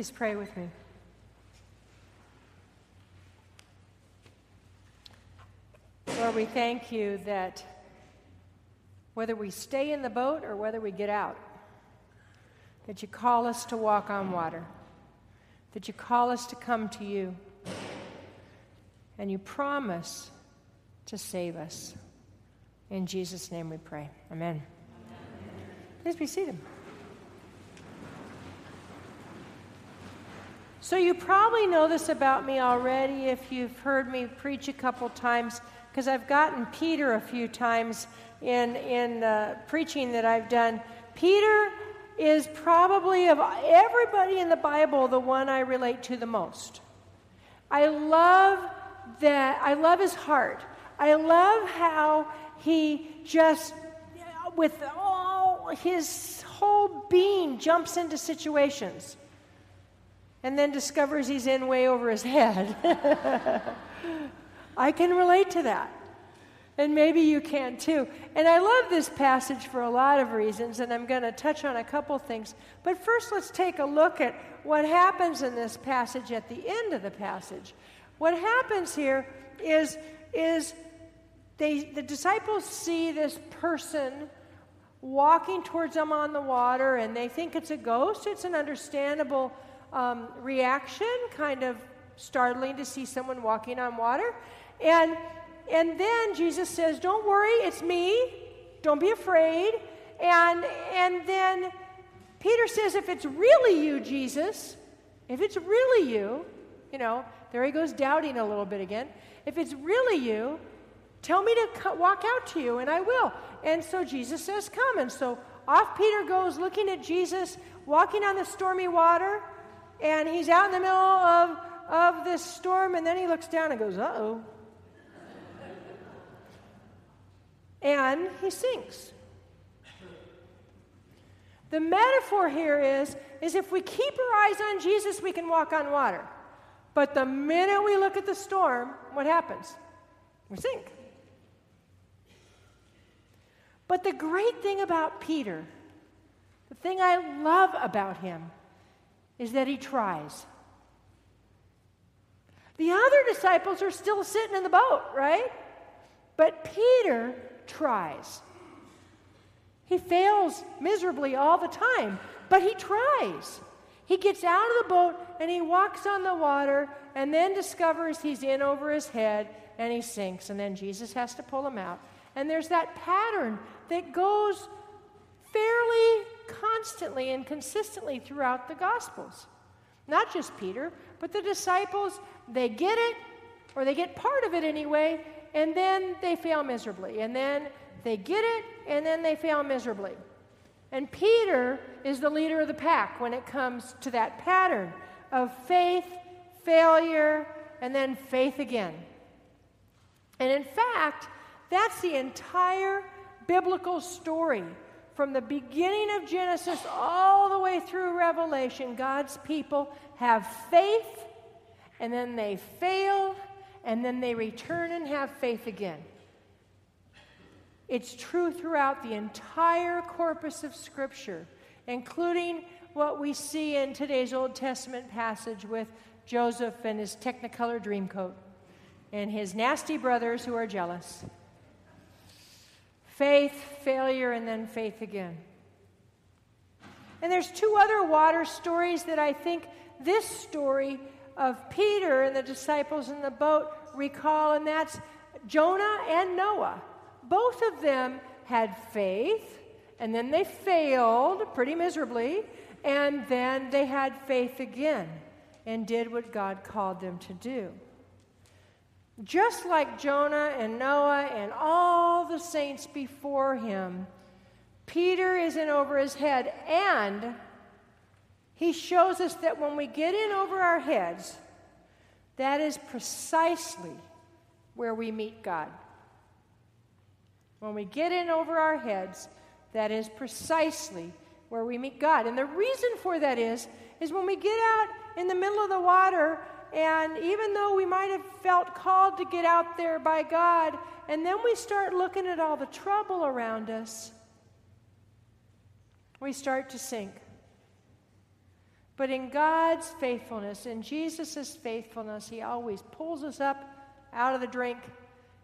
Please pray with me. Lord, we thank you that whether we stay in the boat or whether we get out, that you call us to walk on water, that you call us to come to you, and you promise to save us. In Jesus' name we pray. Amen. Amen. Please be seated. So, you probably know this about me already if you've heard me preach a couple times, because I've gotten Peter a few times in, in the preaching that I've done. Peter is probably, of everybody in the Bible, the one I relate to the most. I love that, I love his heart. I love how he just, with all his whole being, jumps into situations and then discovers he's in way over his head. I can relate to that. And maybe you can too. And I love this passage for a lot of reasons, and I'm going to touch on a couple things. But first, let's take a look at what happens in this passage at the end of the passage. What happens here is, is they, the disciples see this person walking towards them on the water, and they think it's a ghost. It's an understandable um, reaction, kind of startling to see someone walking on water. And, and then Jesus says, Don't worry, it's me. Don't be afraid. And, and then Peter says, If it's really you, Jesus, if it's really you, you know, there he goes doubting a little bit again. If it's really you, tell me to walk out to you, and I will. And so Jesus says, Come. And so off Peter goes looking at Jesus walking on the stormy water and he's out in the middle of, of this storm, and then he looks down and goes, uh oh. and he sinks. The metaphor here is, is if we keep our eyes on Jesus, we can walk on water. But the minute we look at the storm, what happens? We sink. But the great thing about Peter, the thing I love about him, is that he tries. The other disciples are still sitting in the boat, right? But Peter tries. He fails miserably all the time, but he tries. He gets out of the boat and he walks on the water and then discovers he's in over his head and he sinks. And then Jesus has to pull him out. And there's that pattern that goes fairly constantly and consistently throughout the Gospels. Not just Peter, but the disciples, they get it, or they get part of it anyway, and then they fail miserably. And then they get it, and then they fail miserably. And Peter is the leader of the pack when it comes to that pattern of faith, failure, and then faith again. And in fact, that's the entire biblical story from the beginning of Genesis all the way through Revelation, God's people have faith, and then they fail, and then they return and have faith again. It's true throughout the entire corpus of Scripture, including what we see in today's Old Testament passage with Joseph and his Technicolor dreamcoat and his nasty brothers who are jealous faith, failure, and then faith again. And there's two other water stories that I think this story of Peter and the disciples in the boat recall, and that's Jonah and Noah. Both of them had faith, and then they failed pretty miserably, and then they had faith again and did what God called them to do. Just like Jonah and Noah and all the saints before him, Peter is in over his head, and he shows us that when we get in over our heads, that is precisely where we meet God. When we get in over our heads, that is precisely where we meet God. And the reason for that is, is when we get out in the middle of the water and even though we might have felt called to get out there by God, and then we start looking at all the trouble around us, we start to sink. But in God's faithfulness, in Jesus' faithfulness, He always pulls us up out of the drink,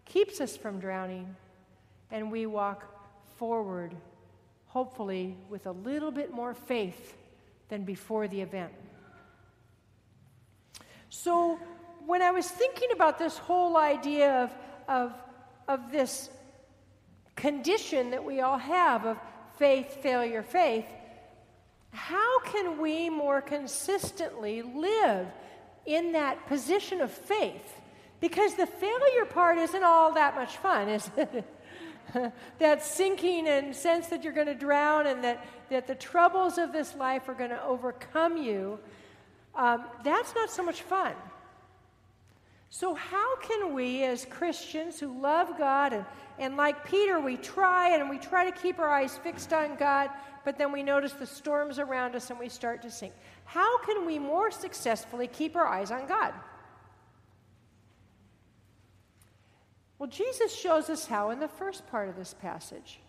keeps us from drowning, and we walk forward, hopefully with a little bit more faith than before the event. So, when I was thinking about this whole idea of, of, of this condition that we all have of faith, failure, faith, how can we more consistently live in that position of faith? Because the failure part isn't all that much fun, is it? that sinking and sense that you're going to drown and that, that the troubles of this life are going to overcome you, um, that's not so much fun. So, how can we, as Christians who love God, and, and like Peter, we try and we try to keep our eyes fixed on God, but then we notice the storms around us and we start to sink? How can we more successfully keep our eyes on God? Well, Jesus shows us how in the first part of this passage.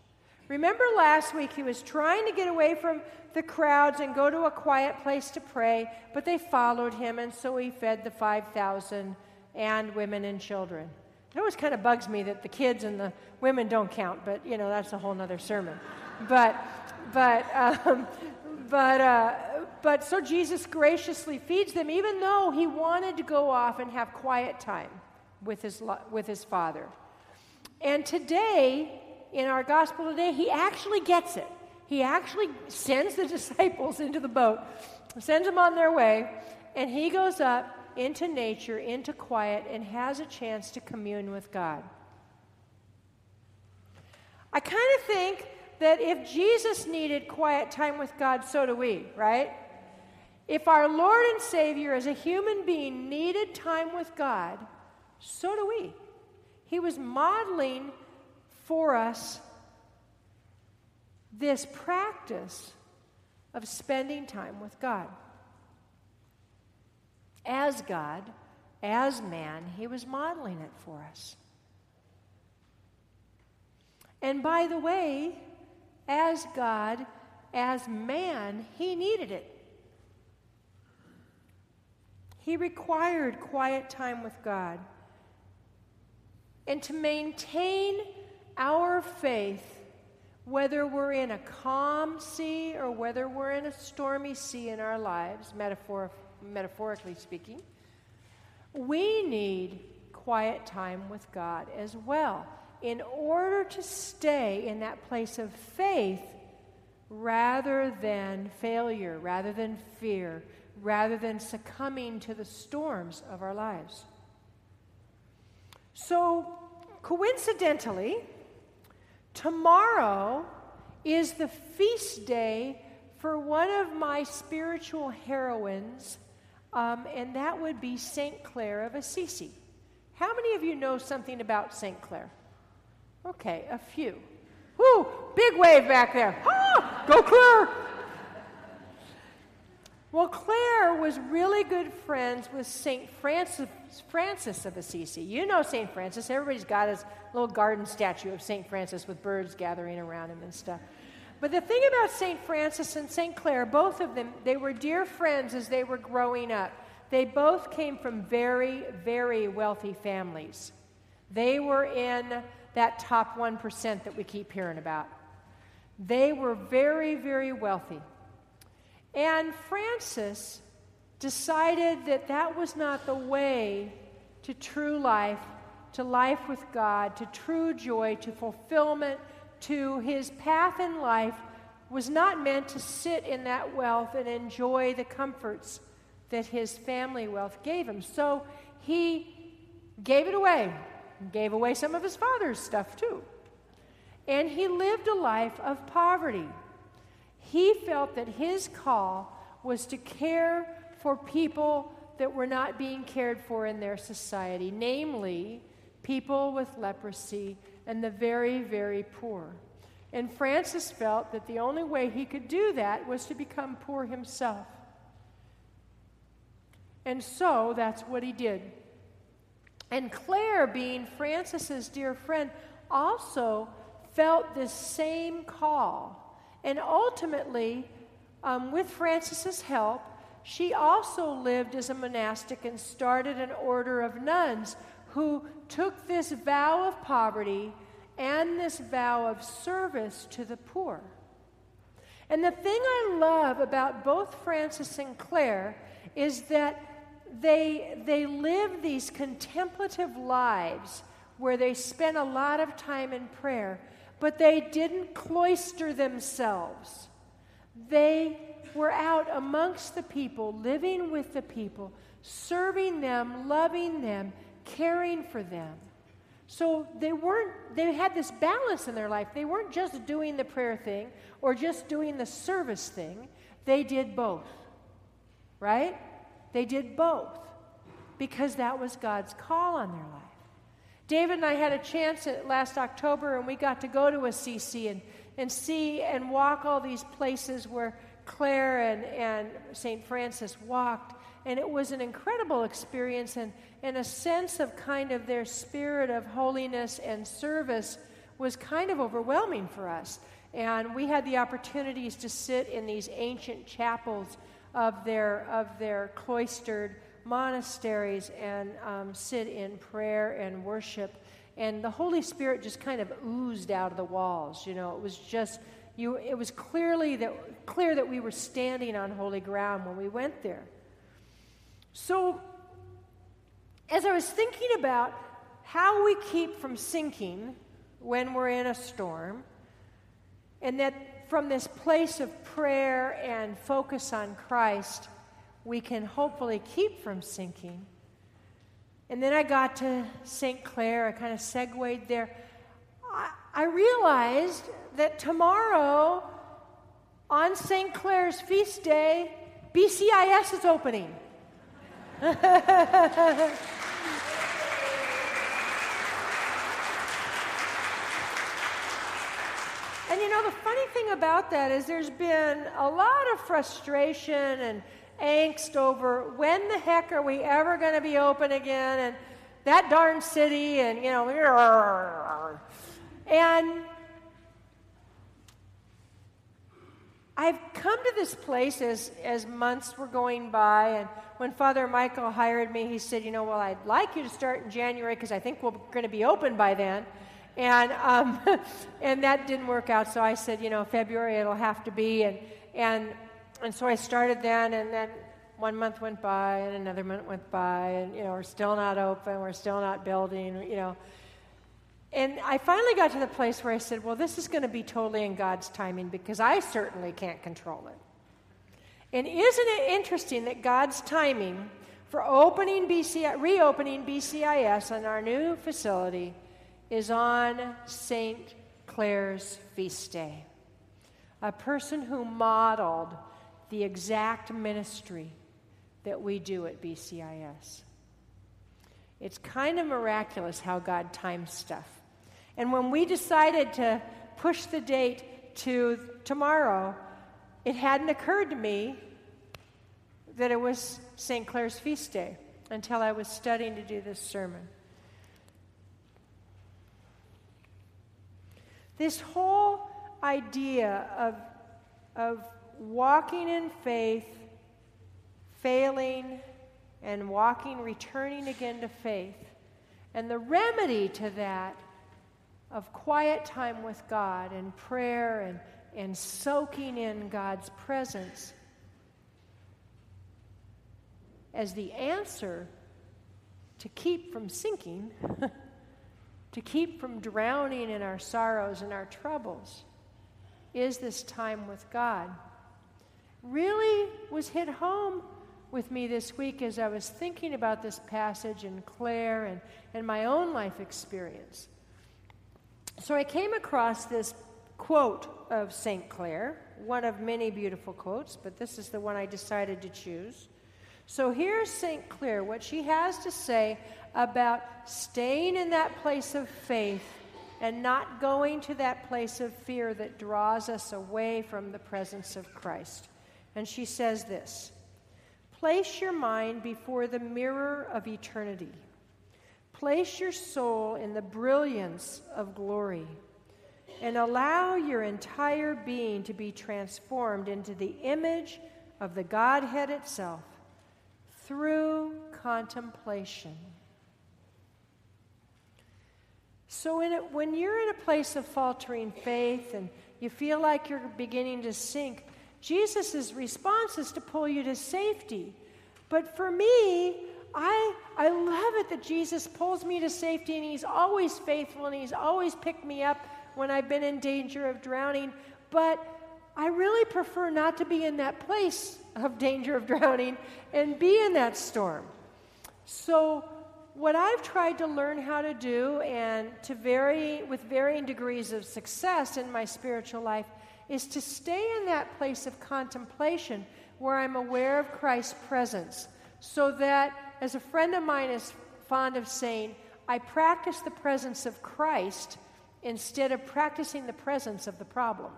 Remember last week he was trying to get away from the crowds and go to a quiet place to pray, but they followed him, and so he fed the 5,000 and women and children. It always kind of bugs me that the kids and the women don't count, but you know, that's a whole other sermon. But, but, um, but, uh, but so Jesus graciously feeds them, even though he wanted to go off and have quiet time with his, with his father. And today, in our gospel today, he actually gets it. He actually sends the disciples into the boat, sends them on their way, and he goes up into nature, into quiet, and has a chance to commune with God. I kind of think that if Jesus needed quiet time with God, so do we, right? If our Lord and Savior as a human being needed time with God, so do we. He was modeling for us this practice of spending time with God. As God, as man, he was modeling it for us. And by the way, as God, as man, he needed it. He required quiet time with God. And to maintain our faith, whether we're in a calm sea or whether we're in a stormy sea in our lives, metaphor, metaphorically speaking, we need quiet time with God as well in order to stay in that place of faith rather than failure, rather than fear, rather than succumbing to the storms of our lives. So, coincidentally, tomorrow is the feast day for one of my spiritual heroines, um, and that would be St. Clare of Assisi. How many of you know something about St. Clare? Okay, a few. Whoo, big wave back there. Ah, go Clare! Well, Clare was really good friends with St. Francis, Francis of Assisi. You know St. Francis. Everybody's got his little garden statue of St. Francis with birds gathering around him and stuff. But the thing about St. Francis and St. Clare, both of them, they were dear friends as they were growing up. They both came from very, very wealthy families. They were in that top 1% that we keep hearing about. They were very, very wealthy. And Francis decided that that was not the way to true life, to life with God, to true joy, to fulfillment, to his path in life was not meant to sit in that wealth and enjoy the comforts that his family wealth gave him. So he gave it away, gave away some of his father's stuff too. And he lived a life of poverty. He felt that his call was to care for people that were not being cared for in their society, namely people with leprosy and the very, very poor. And Francis felt that the only way he could do that was to become poor himself. And so that's what he did. And Clare, being Francis's dear friend, also felt this same call. And ultimately, um, with Francis's help, she also lived as a monastic and started an order of nuns who took this vow of poverty and this vow of service to the poor. And the thing I love about both Francis and Clare is that they, they live these contemplative lives where they spent a lot of time in prayer, but they didn't cloister themselves. They were out amongst the people, living with the people, serving them, loving them, caring for them. So they weren't, they had this balance in their life. They weren't just doing the prayer thing or just doing the service thing. They did both, right? They did both because that was God's call on their life. David and I had a chance last October, and we got to go to Assisi and, and see and walk all these places where Clare and, and St. Francis walked. And it was an incredible experience, and, and a sense of kind of their spirit of holiness and service was kind of overwhelming for us. And we had the opportunities to sit in these ancient chapels of their, of their cloistered monasteries and um, sit in prayer and worship. And the Holy Spirit just kind of oozed out of the walls. You know, it was just, you, it was clearly that, clear that we were standing on holy ground when we went there. So, as I was thinking about how we keep from sinking when we're in a storm, and that from this place of prayer and focus on Christ, we can hopefully keep from sinking. And then I got to St. Clare, I kind of segued there. I, I realized that tomorrow, on St. Clare's feast day, BCIS is opening. and you know, the funny thing about that is there's been a lot of frustration and angst over when the heck are we ever going to be open again and that darn city and, you know, and I've come to this place as, as months were going by, and when Father Michael hired me, he said, You know, well, I'd like you to start in January because I think we're going to be open by then. And, um, and that didn't work out, so I said, You know, February it'll have to be. And, and and so I started then, and then one month went by, and another month went by, and you know we're still not open, we're still not building, you know. And I finally got to the place where I said, "Well, this is going to be totally in God's timing because I certainly can't control it." And isn't it interesting that God's timing for opening BCI, reopening BCIS on our new facility is on St. Clare's feast day? A person who modeled the exact ministry that we do at BCIS. It's kind of miraculous how God times stuff. And when we decided to push the date to tomorrow, it hadn't occurred to me that it was St. Clare's feast day until I was studying to do this sermon. This whole idea of, of walking in faith, failing, and walking, returning again to faith. And the remedy to that of quiet time with God and prayer and, and soaking in God's presence as the answer to keep from sinking, to keep from drowning in our sorrows and our troubles, is this time with God really was hit home with me this week as I was thinking about this passage and Clare and, and my own life experience. So I came across this quote of St. Clare, one of many beautiful quotes, but this is the one I decided to choose. So here's St. Clare, what she has to say about staying in that place of faith and not going to that place of fear that draws us away from the presence of Christ. And she says this Place your mind before the mirror of eternity. Place your soul in the brilliance of glory and allow your entire being to be transformed into the image of the Godhead itself through contemplation. So, it, when you're in a place of faltering faith and you feel like you're beginning to sink, Jesus' response is to pull you to safety. But for me, I, I love it that Jesus pulls me to safety and he's always faithful and he's always picked me up when I've been in danger of drowning. But I really prefer not to be in that place of danger of drowning and be in that storm. So, what I've tried to learn how to do, and to vary with varying degrees of success in my spiritual life, is to stay in that place of contemplation where I'm aware of Christ's presence. So that, as a friend of mine is fond of saying, I practice the presence of Christ instead of practicing the presence of the problem.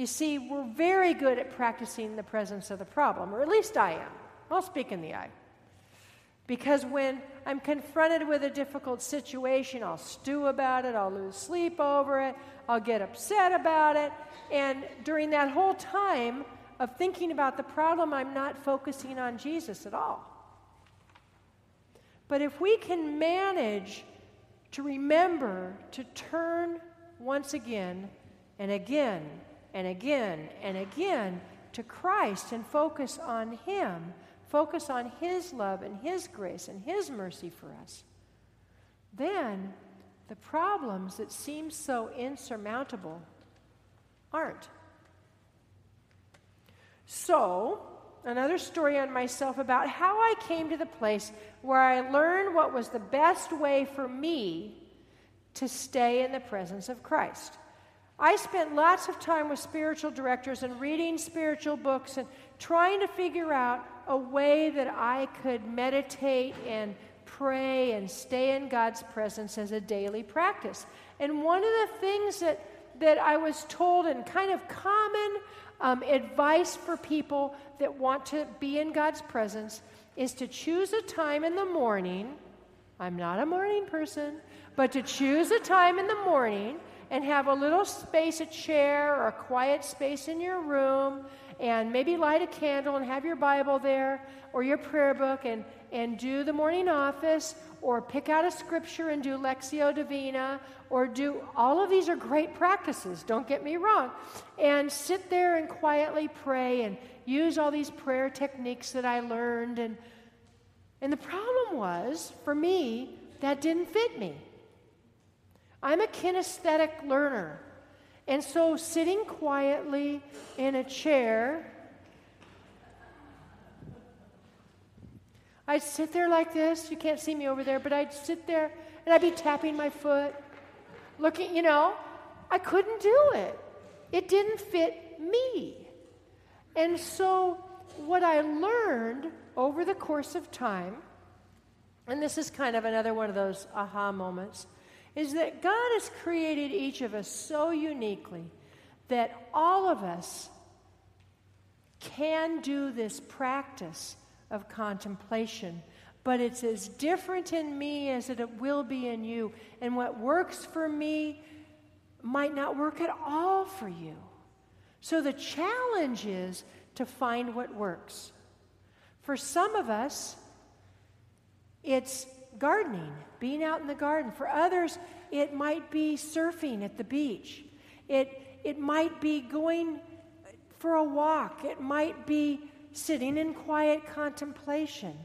You see, we're very good at practicing the presence of the problem, or at least I am. I'll speak in the I. Because when I'm confronted with a difficult situation, I'll stew about it, I'll lose sleep over it, I'll get upset about it. And during that whole time of thinking about the problem, I'm not focusing on Jesus at all. But if we can manage to remember to turn once again and again and again and again to Christ and focus on Him, focus on His love and His grace and His mercy for us, then the problems that seem so insurmountable aren't. So, another story on myself about how I came to the place where I learned what was the best way for me to stay in the presence of Christ. I spent lots of time with spiritual directors and reading spiritual books and trying to figure out a way that I could meditate and pray and stay in God's presence as a daily practice. And one of the things that, that I was told, and kind of common um, advice for people that want to be in God's presence, is to choose a time in the morning. I'm not a morning person, but to choose a time in the morning and have a little space, a chair, or a quiet space in your room, and maybe light a candle and have your Bible there or your prayer book and, and do the morning office or pick out a scripture and do Lectio Divina or do all of these are great practices, don't get me wrong. And sit there and quietly pray and use all these prayer techniques that I learned. And, and the problem was, for me, that didn't fit me. I'm a kinesthetic learner. And so, sitting quietly in a chair, I'd sit there like this. You can't see me over there, but I'd sit there and I'd be tapping my foot, looking, you know, I couldn't do it. It didn't fit me. And so, what I learned over the course of time, and this is kind of another one of those aha moments is that God has created each of us so uniquely that all of us can do this practice of contemplation. But it's as different in me as it will be in you. And what works for me might not work at all for you. So the challenge is to find what works. For some of us, it's gardening, being out in the garden. For others, it might be surfing at the beach. It, it might be going for a walk. It might be sitting in quiet contemplation.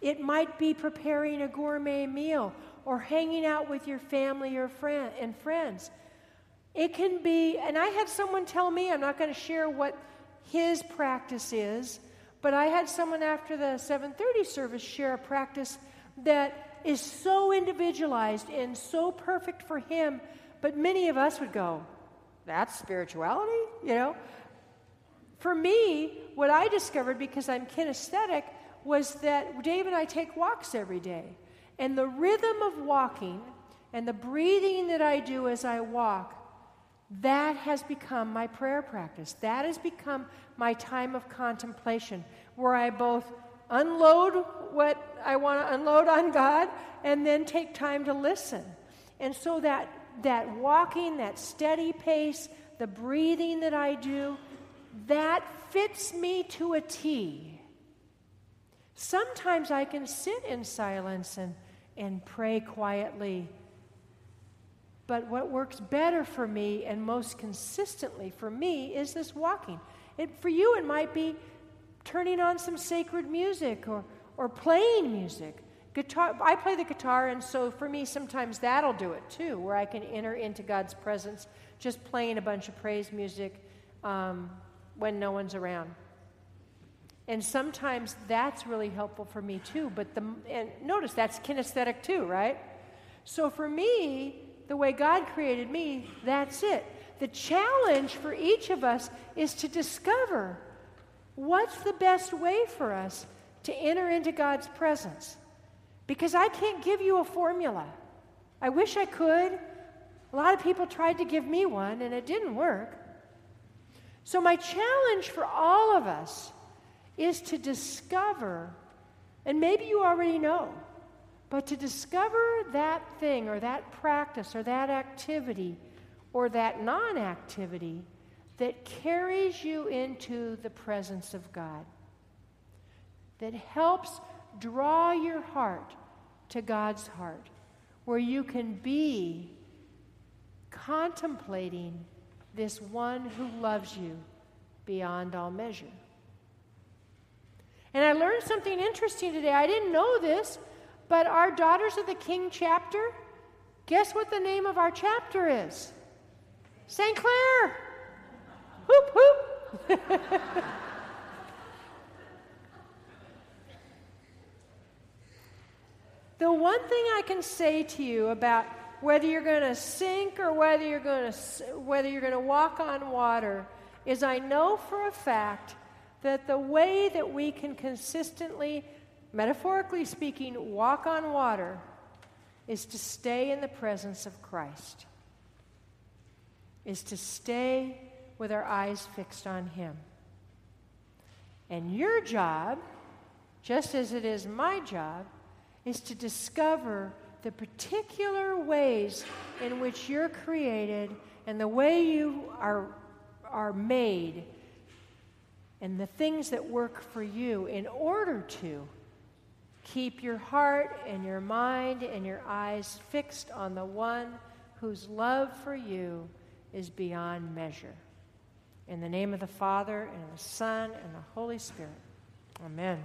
It might be preparing a gourmet meal or hanging out with your family or friend and friends. It can be, and I had someone tell me, I'm not going to share what his practice is, but I had someone after the 7:30 service share a practice that is so individualized and so perfect for him, but many of us would go, that's spirituality, you know? For me, what I discovered because I'm kinesthetic was that Dave and I take walks every day. And the rhythm of walking and the breathing that I do as I walk, that has become my prayer practice. That has become my time of contemplation where I both unload what I want to unload on God and then take time to listen. And so that that walking, that steady pace, the breathing that I do, that fits me to a T. Sometimes I can sit in silence and, and pray quietly. But what works better for me and most consistently for me is this walking. For you, it might be turning on some sacred music or, or playing music. Guitar, I play the guitar, and so for me, sometimes that'll do it too, where I can enter into God's presence just playing a bunch of praise music um, when no one's around. And sometimes that's really helpful for me too. But the and notice that's kinesthetic too, right? So for me, the way God created me, that's it. The challenge for each of us is to discover what's the best way for us to enter into God's presence. Because I can't give you a formula. I wish I could. A lot of people tried to give me one and it didn't work. So, my challenge for all of us is to discover, and maybe you already know, but to discover that thing or that practice or that activity or that non activity that carries you into the presence of God, that helps draw your heart to God's heart, where you can be contemplating this one who loves you beyond all measure. And I learned something interesting today. I didn't know this, but our Daughters of the King chapter, guess what the name of our chapter is? St. Clare. Hoop, hoop. the one thing I can say to you about whether you're going to sink or whether you're going to whether you're going to walk on water is I know for a fact that the way that we can consistently metaphorically speaking walk on water is to stay in the presence of Christ. Is to stay with our eyes fixed on him. And your job, just as it is my job, is to discover the particular ways in which you're created and the way you are, are made and the things that work for you in order to keep your heart and your mind and your eyes fixed on the one whose love for you is beyond measure. In the name of the Father, and the Son, and the Holy Spirit. Amen.